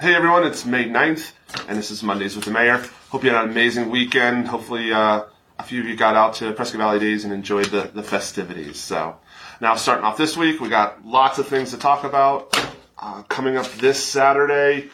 Hey everyone, it's May 9th, and this is Mondays with the Mayor. Hope you had an amazing weekend. Hopefully, uh, a few of you got out to Prescott Valley Days and enjoyed the, the festivities. So, now starting off this week, we got lots of things to talk about. Uh, coming up this Saturday,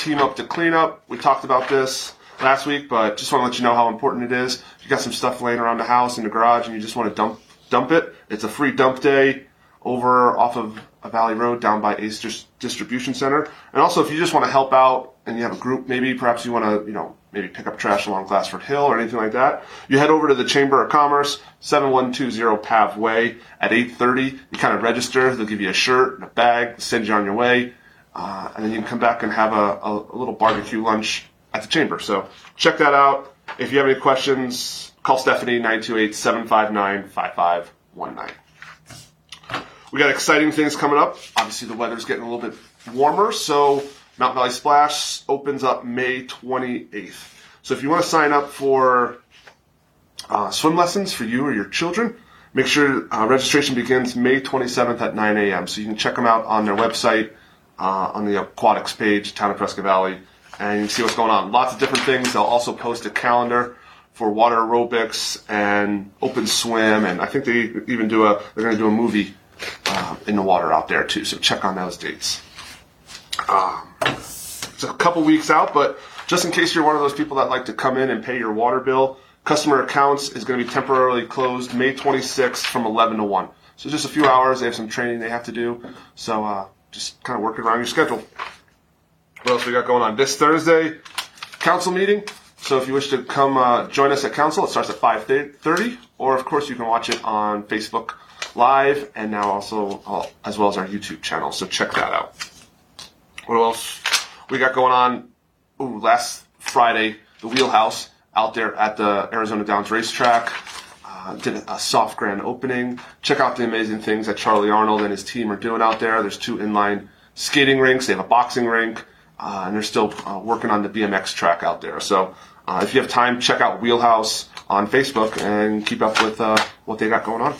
Team Up to Cleanup. We talked about this last week, but just want to let you know how important it is. If you got some stuff laying around the house in the garage and you just want to dump dump it, it's a free dump day over off of a Valley Road down by Ace Dis- Distribution Center. And also, if you just want to help out and you have a group, maybe perhaps you want to, you know, maybe pick up trash along Glassford Hill or anything like that, you head over to the Chamber of Commerce, 7120 Pav Way at 8.30. You kind of register. They'll give you a shirt and a bag, send you on your way. Uh, and then you can come back and have a, a, a little barbecue lunch at the Chamber. So check that out. If you have any questions, call Stephanie, 928-759-5519. We got exciting things coming up. Obviously, the weather's getting a little bit warmer, so Mountain Valley Splash opens up May 28th. So if you want to sign up for uh, swim lessons for you or your children, make sure uh, registration begins May 27th at 9 a.m. So you can check them out on their website, uh, on the aquatics page, Town of Prescott Valley, and you can see what's going on. Lots of different things. They'll also post a calendar for water aerobics and open swim, and I think they even do a they're going to do a movie in the water out there too. So check on those dates. Um, it's a couple weeks out, but just in case you're one of those people that like to come in and pay your water bill, customer accounts is going to be temporarily closed May 26th from 11 to 1. So just a few hours. They have some training they have to do. So uh, just kind of work around your schedule. What else we got going on? This Thursday, council meeting. So if you wish to come uh, join us at council, it starts at 5.30. Or, of course, you can watch it on Facebook Live and now also uh, as well as our YouTube channel. So check that out. What else we got going on? Ooh, last Friday, the Wheelhouse out there at the Arizona Downs Racetrack. Uh, did a soft grand opening. Check out the amazing things that Charlie Arnold and his team are doing out there. There's two inline skating rinks. They have a boxing rink. Uh, and they're still uh, working on the BMX track out there. So uh, if you have time, check out Wheelhouse on Facebook and keep up with uh, what they got going on.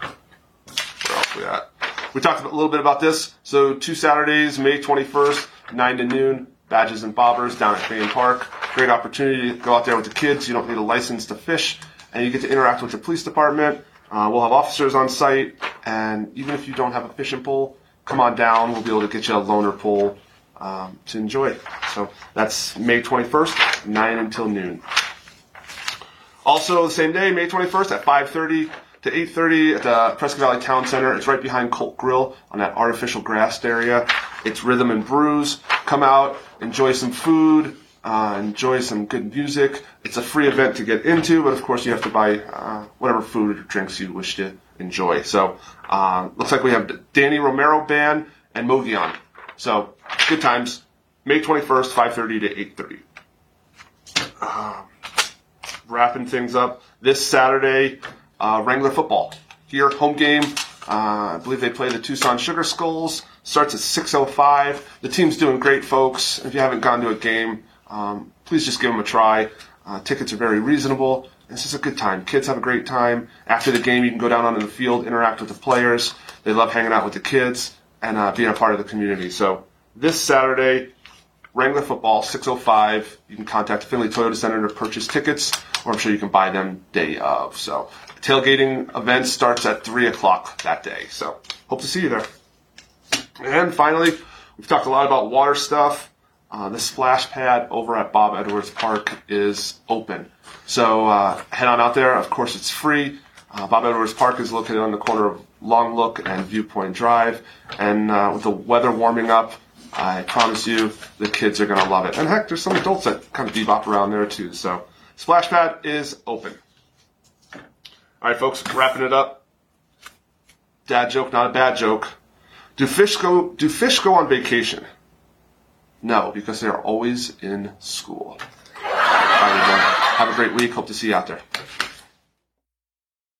Where else we at? We talked a little bit about this. So two Saturdays, May 21st, 9 to noon, badges and bobbers down at Fain Park. Great opportunity to go out there with the kids. You don't need a license to fish, and you get to interact with the police department. Uh, we'll have officers on site, and even if you don't have a fishing pole, come on down. We'll be able to get you a loaner pole um, to enjoy. So that's May 21st, 9 until noon. Also, the same day, May 21st at 5:30 to 8:30 at the Prescott Valley Town Center. It's right behind Colt Grill on that artificial grassed area. It's Rhythm and Brews. Come out, enjoy some food, uh, enjoy some good music. It's a free event to get into, but of course you have to buy uh, whatever food or drinks you wish to enjoy. So, uh, looks like we have Danny Romero Band and Mogion. So, good times. May 21st, 5:30 to 8:30 wrapping things up this Saturday. Uh, Wrangler football here, home game. Uh, I believe they play the Tucson Sugar Skulls. Starts at 6:05. The team's doing great, folks. If you haven't gone to a game, um, please just give them a try. Uh, tickets are very reasonable. This is a good time. Kids have a great time. After the game, you can go down onto the field, interact with the players. They love hanging out with the kids and uh, being a part of the community. So this Saturday, Wrangler football, 605. You can contact Findlay Toyota Center to purchase tickets, or I'm sure you can buy them day of. So tailgating event starts at 3 o'clock that day. So hope to see you there. And finally, we've talked a lot about water stuff. Uh, the splash pad over at Bob Edwards Park is open. So uh, head on out there. Of course, it's free. Uh, Bob Edwards Park is located on the corner of Long Look and Viewpoint Drive. And uh, with the weather warming up, I promise you the kids are going to love it. And heck, there's some adults that kind of bebop around there too. So splash pad is open. All right, folks, wrapping it up. Dad joke, not a bad joke. Do fish go? Do fish go on vacation? No, because they're always in school. All right, everyone. Have a great week. Hope to see you out there.